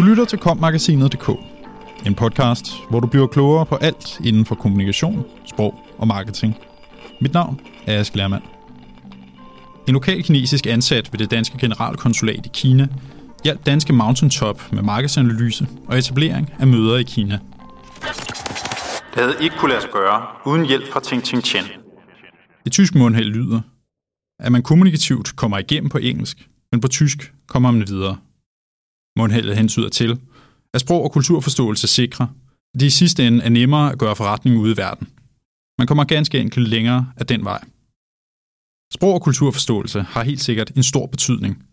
Du lytter til kommagasinet.dk, en podcast, hvor du bliver klogere på alt inden for kommunikation, sprog og marketing. Mit navn er Ask Lermand. En lokal kinesisk ansat ved det danske generalkonsulat i Kina hjalp danske Mountaintop med markedsanalyse og etablering af møder i Kina. Det havde ikke kunne lade sig gøre uden hjælp fra Ting Ting Chen. Et tysk mundhæld lyder, at man kommunikativt kommer igennem på engelsk, men på tysk kommer man videre. Mundheldet hensyder til, at sprog og kulturforståelse sikrer, at det i sidste ende er nemmere at gøre forretning ude i verden. Man kommer ganske enkelt længere af den vej. Sprog og kulturforståelse har helt sikkert en stor betydning,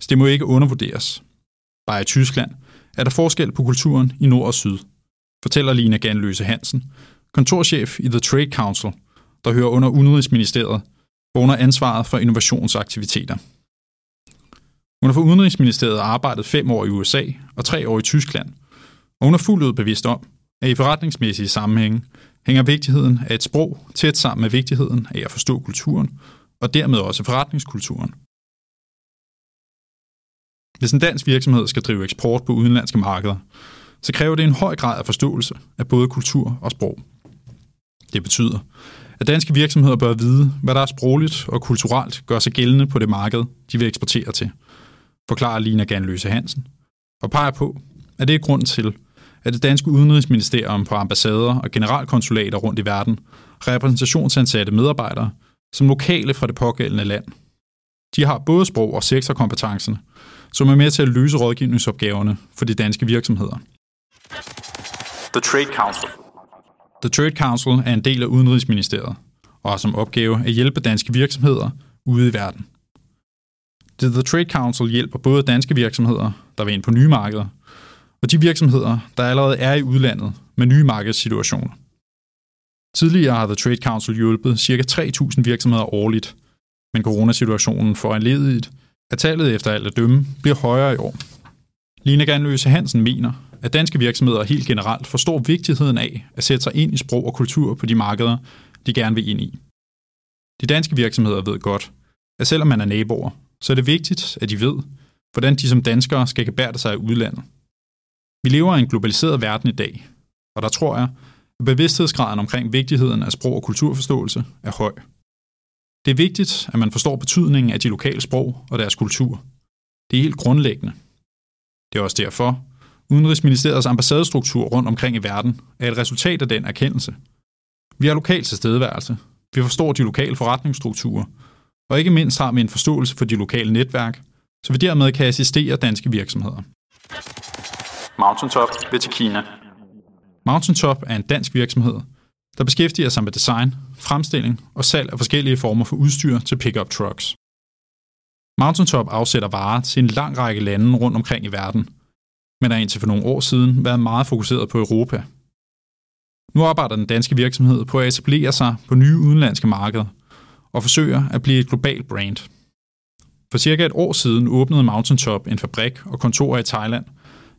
så det må ikke undervurderes. Bare i Tyskland er der forskel på kulturen i nord og syd, fortæller Lina Ganløse Hansen, kontorchef i The Trade Council, der hører under Udenrigsministeriet, hvor under ansvaret for innovationsaktiviteter. Hun har for Udenrigsministeriet arbejdet fem år i USA og tre år i Tyskland, og hun er fuldt ud bevidst om, at i forretningsmæssige sammenhænge hænger vigtigheden af et sprog tæt sammen med vigtigheden af at forstå kulturen, og dermed også forretningskulturen. Hvis en dansk virksomhed skal drive eksport på udenlandske markeder, så kræver det en høj grad af forståelse af både kultur og sprog. Det betyder, at danske virksomheder bør vide, hvad der er sprogligt og kulturelt gør sig gældende på det marked, de vil eksportere til, forklarer Lina Ganløse Hansen, og peger på, at det er grund til, at det danske udenrigsministerium på ambassader og generalkonsulater rundt i verden repræsentationsansatte medarbejdere som lokale fra det pågældende land. De har både sprog- og sektorkompetencerne, som er med til at løse rådgivningsopgaverne for de danske virksomheder. The Trade Council The Trade Council er en del af Udenrigsministeriet og har som opgave at hjælpe danske virksomheder ude i verden. The Trade Council hjælper både danske virksomheder, der vil ind på nye markeder, og de virksomheder, der allerede er i udlandet med nye markedssituationer. Tidligere har The Trade Council hjulpet ca. 3.000 virksomheder årligt, men coronasituationen får anledigt, at tallet efter alt at dømme bliver højere i år. Line Ganløse Hansen mener, at danske virksomheder helt generelt forstår vigtigheden af at sætte sig ind i sprog og kultur på de markeder, de gerne vil ind i. De danske virksomheder ved godt, at selvom man er naboer, så er det vigtigt, at de ved, hvordan de som danskere skal gebærde sig i udlandet. Vi lever i en globaliseret verden i dag, og der tror jeg, at bevidsthedsgraden omkring vigtigheden af sprog og kulturforståelse er høj. Det er vigtigt, at man forstår betydningen af de lokale sprog og deres kultur. Det er helt grundlæggende. Det er også derfor, Udenrigsministeriets ambassadestruktur rundt omkring i verden er et resultat af den erkendelse. Vi har lokal tilstedeværelse, vi forstår de lokale forretningsstrukturer, og ikke mindst har vi en forståelse for de lokale netværk, så vi dermed kan assistere danske virksomheder. Mountaintop vil til Kina. Mountaintop er en dansk virksomhed, der beskæftiger sig med design, fremstilling og salg af forskellige former for udstyr til pickup trucks. Mountaintop afsætter varer til en lang række lande rundt omkring i verden, men har indtil for nogle år siden været meget fokuseret på Europa. Nu arbejder den danske virksomhed på at etablere sig på nye udenlandske markeder og forsøger at blive et globalt brand. For cirka et år siden åbnede Mountaintop en fabrik og kontorer i Thailand,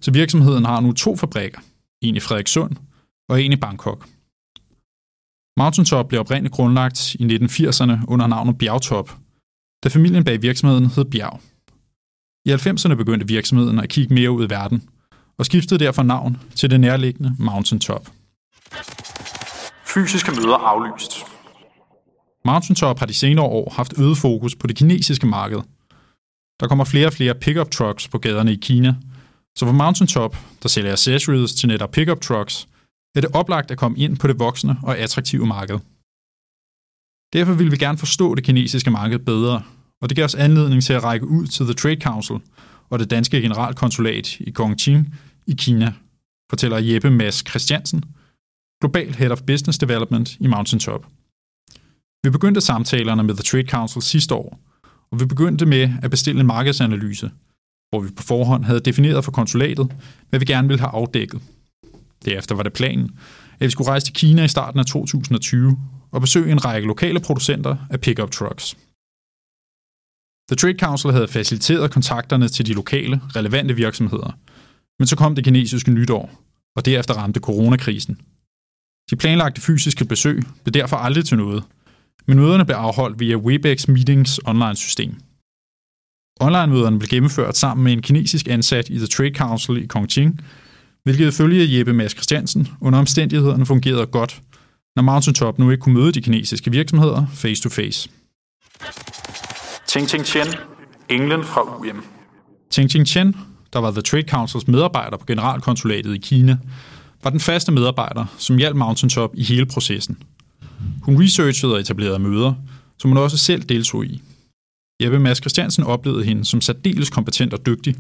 så virksomheden har nu to fabrikker, en i Frederikssund og en i Bangkok. Mountaintop blev oprindeligt grundlagt i 1980'erne under navnet Bjergtop, da familien bag virksomheden hed Bjerg. I 90'erne begyndte virksomheden at kigge mere ud i verden, og skiftede derfor navn til det nærliggende Mountaintop. Fysiske møder aflyst. Mountaintop har de senere år haft øget fokus på det kinesiske marked. Der kommer flere og flere pickup trucks på gaderne i Kina, så for Mountaintop, der sælger accessories til netop pickup trucks, er det oplagt at komme ind på det voksende og attraktive marked. Derfor vil vi gerne forstå det kinesiske marked bedre, og det giver os anledning til at række ud til The Trade Council og det danske generalkonsulat i Gongqing i Kina, fortæller Jeppe Mads Christiansen, Global Head of Business Development i Mountaintop. Vi begyndte samtalerne med The Trade Council sidste år, og vi begyndte med at bestille en markedsanalyse, hvor vi på forhånd havde defineret for konsulatet, hvad vi gerne ville have afdækket. Derefter var det planen, at vi skulle rejse til Kina i starten af 2020 og besøge en række lokale producenter af pickup trucks. The Trade Council havde faciliteret kontakterne til de lokale, relevante virksomheder. Men så kom det kinesiske nytår, og derefter ramte coronakrisen. De planlagte fysiske besøg blev derfor aldrig til noget, men møderne blev afholdt via Webex Meetings online-system. Online-møderne blev gennemført sammen med en kinesisk ansat i The Trade Council i Chongqing, hvilket ifølge Jeppe Mads Christiansen under omstændighederne fungerede godt, når Mountaintop nu ikke kunne møde de kinesiske virksomheder face-to-face. Ting Ting Chen, England fra UM. Ting Ting Chen, der var The Trade Councils medarbejder på generalkonsulatet i Kina, var den faste medarbejder, som hjalp Mountaintop i hele processen. Hun researchede og etablerede møder, som hun også selv deltog i. Jeppe Mads Christiansen oplevede hende som særdeles kompetent og dygtig,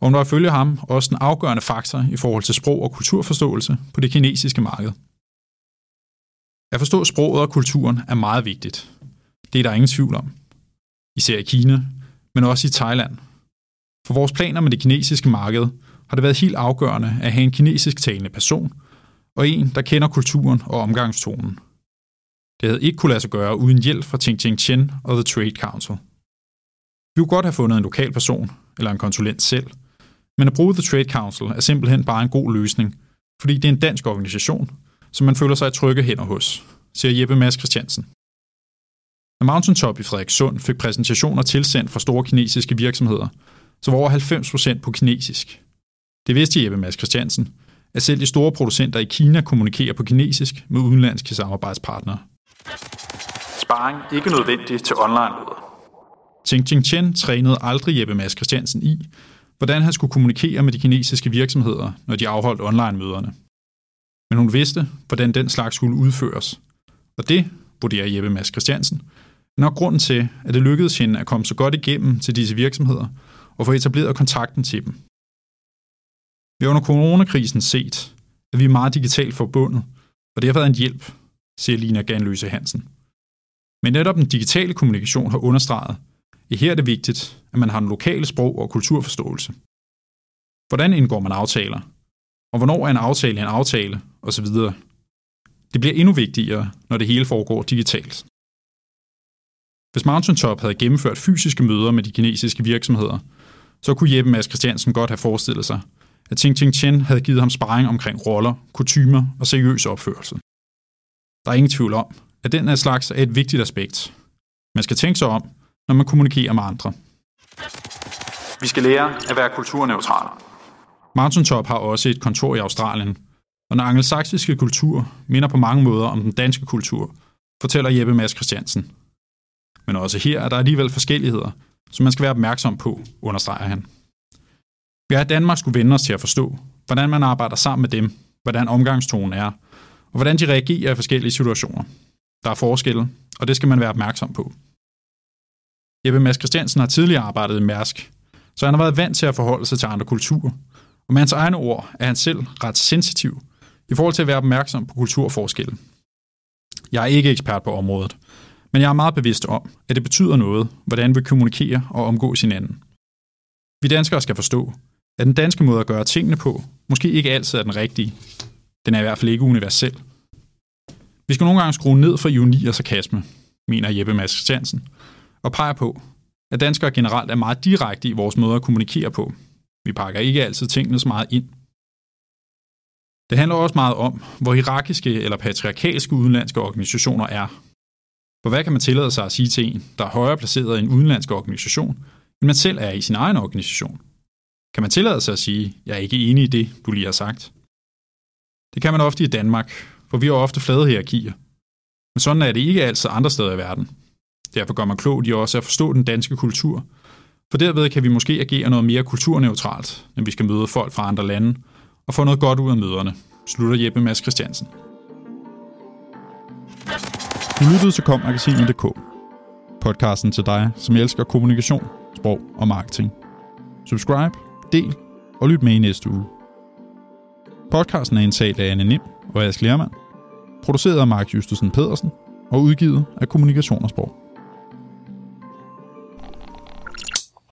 og hun var ifølge ham også en afgørende faktor i forhold til sprog og kulturforståelse på det kinesiske marked. At forstå sproget og kulturen er meget vigtigt. Det er der ingen tvivl om. Især i Kina, men også i Thailand. For vores planer med det kinesiske marked har det været helt afgørende at have en kinesisk talende person, og en, der kender kulturen og omgangstonen. Det havde ikke kunne lade sig gøre uden hjælp fra Ting Ting Chen og The Trade Council. Vi kunne godt have fundet en lokal person eller en konsulent selv, men at bruge The Trade Council er simpelthen bare en god løsning, fordi det er en dansk organisation, som man føler sig trygge hænder hos, siger Jeppe Mads Christiansen. Når Mountaintop i Frederikssund fik præsentationer tilsendt fra store kinesiske virksomheder, så var over 90% på kinesisk. Det vidste Jeppe Mads Christiansen, at selv de store producenter i Kina kommunikerer på kinesisk med udenlandske samarbejdspartnere. Sparring ikke nødvendig til online-møder. Ting Ting Chen trænede aldrig Jeppe Mads Christiansen i, hvordan han skulle kommunikere med de kinesiske virksomheder, når de afholdt online-møderne. Men hun vidste, hvordan den slags skulle udføres. Og det, vurderer Jeppe Mads Christiansen, er nok grunden til, at det lykkedes hende at komme så godt igennem til disse virksomheder og få etableret kontakten til dem. Vi har under coronakrisen set, at vi er meget digitalt forbundet, og det har været en hjælp, siger Lina Ganløse Hansen. Men netop den digitale kommunikation har understreget, at her er det vigtigt, at man har en lokale sprog og kulturforståelse. Hvordan indgår man aftaler? Og hvornår er en aftale en aftale? Og så videre. Det bliver endnu vigtigere, når det hele foregår digitalt. Hvis Mountaintop havde gennemført fysiske møder med de kinesiske virksomheder, så kunne Jeppe Mads Christiansen godt have forestillet sig, at Ting Ting Chen havde givet ham sparring omkring roller, kutymer og seriøs opførsel. Der er ingen tvivl om, at den her slags er et vigtigt aspekt. Man skal tænke sig om, når man kommunikerer med andre. Vi skal lære at være kulturneutrale. Mountaintop har også et kontor i Australien, og den angelsaksiske kultur minder på mange måder om den danske kultur, fortæller Jeppe Mads Christiansen. Men også her er der alligevel forskelligheder, som man skal være opmærksom på, understreger han. Vi har i Danmark skulle vende os til at forstå, hvordan man arbejder sammen med dem, hvordan omgangstonen er, og hvordan de reagerer i forskellige situationer. Der er forskelle, og det skal man være opmærksom på. Jeppe Mads Christiansen har tidligere arbejdet i Mærsk, så han har været vant til at forholde sig til andre kulturer. Og med hans egne ord er han selv ret sensitiv i forhold til at være opmærksom på kulturforskelle. Jeg er ikke ekspert på området, men jeg er meget bevidst om, at det betyder noget, hvordan vi kommunikerer og omgås hinanden. Vi danskere skal forstå, at den danske måde at gøre tingene på måske ikke altid er den rigtige. Den er i hvert fald ikke universel. Vi skal nogle gange skrue ned for ironi og sarkasme, mener Jeppe Mads Christiansen, og peger på, at danskere generelt er meget direkte i vores måde at kommunikere på. Vi pakker ikke altid tingene så meget ind. Det handler også meget om, hvor hierarkiske eller patriarkalske udenlandske organisationer er. For hvad kan man tillade sig at sige til en, der er højere placeret i en udenlandsk organisation, end man selv er i sin egen organisation? Kan man tillade sig at sige, jeg er ikke enig i det, du lige har sagt? Det kan man ofte i Danmark, for vi har ofte flade hierarkier. Men sådan er det ikke altid andre steder i verden. Derfor gør man klogt i også at forstå den danske kultur, for derved kan vi måske agere noget mere kulturneutralt, når vi skal møde folk fra andre lande, og få noget godt ud af møderne, slutter Jeppe Mads Christiansen. Du lyttede til kommagasinet.dk, podcasten til dig, som elsker kommunikation, sprog og marketing. Subscribe, del og lyt med i næste uge. Podcasten er indtalt af Anne Nim og Ask Lermand, produceret af Mark Justesen Pedersen og udgivet af Kommunikation og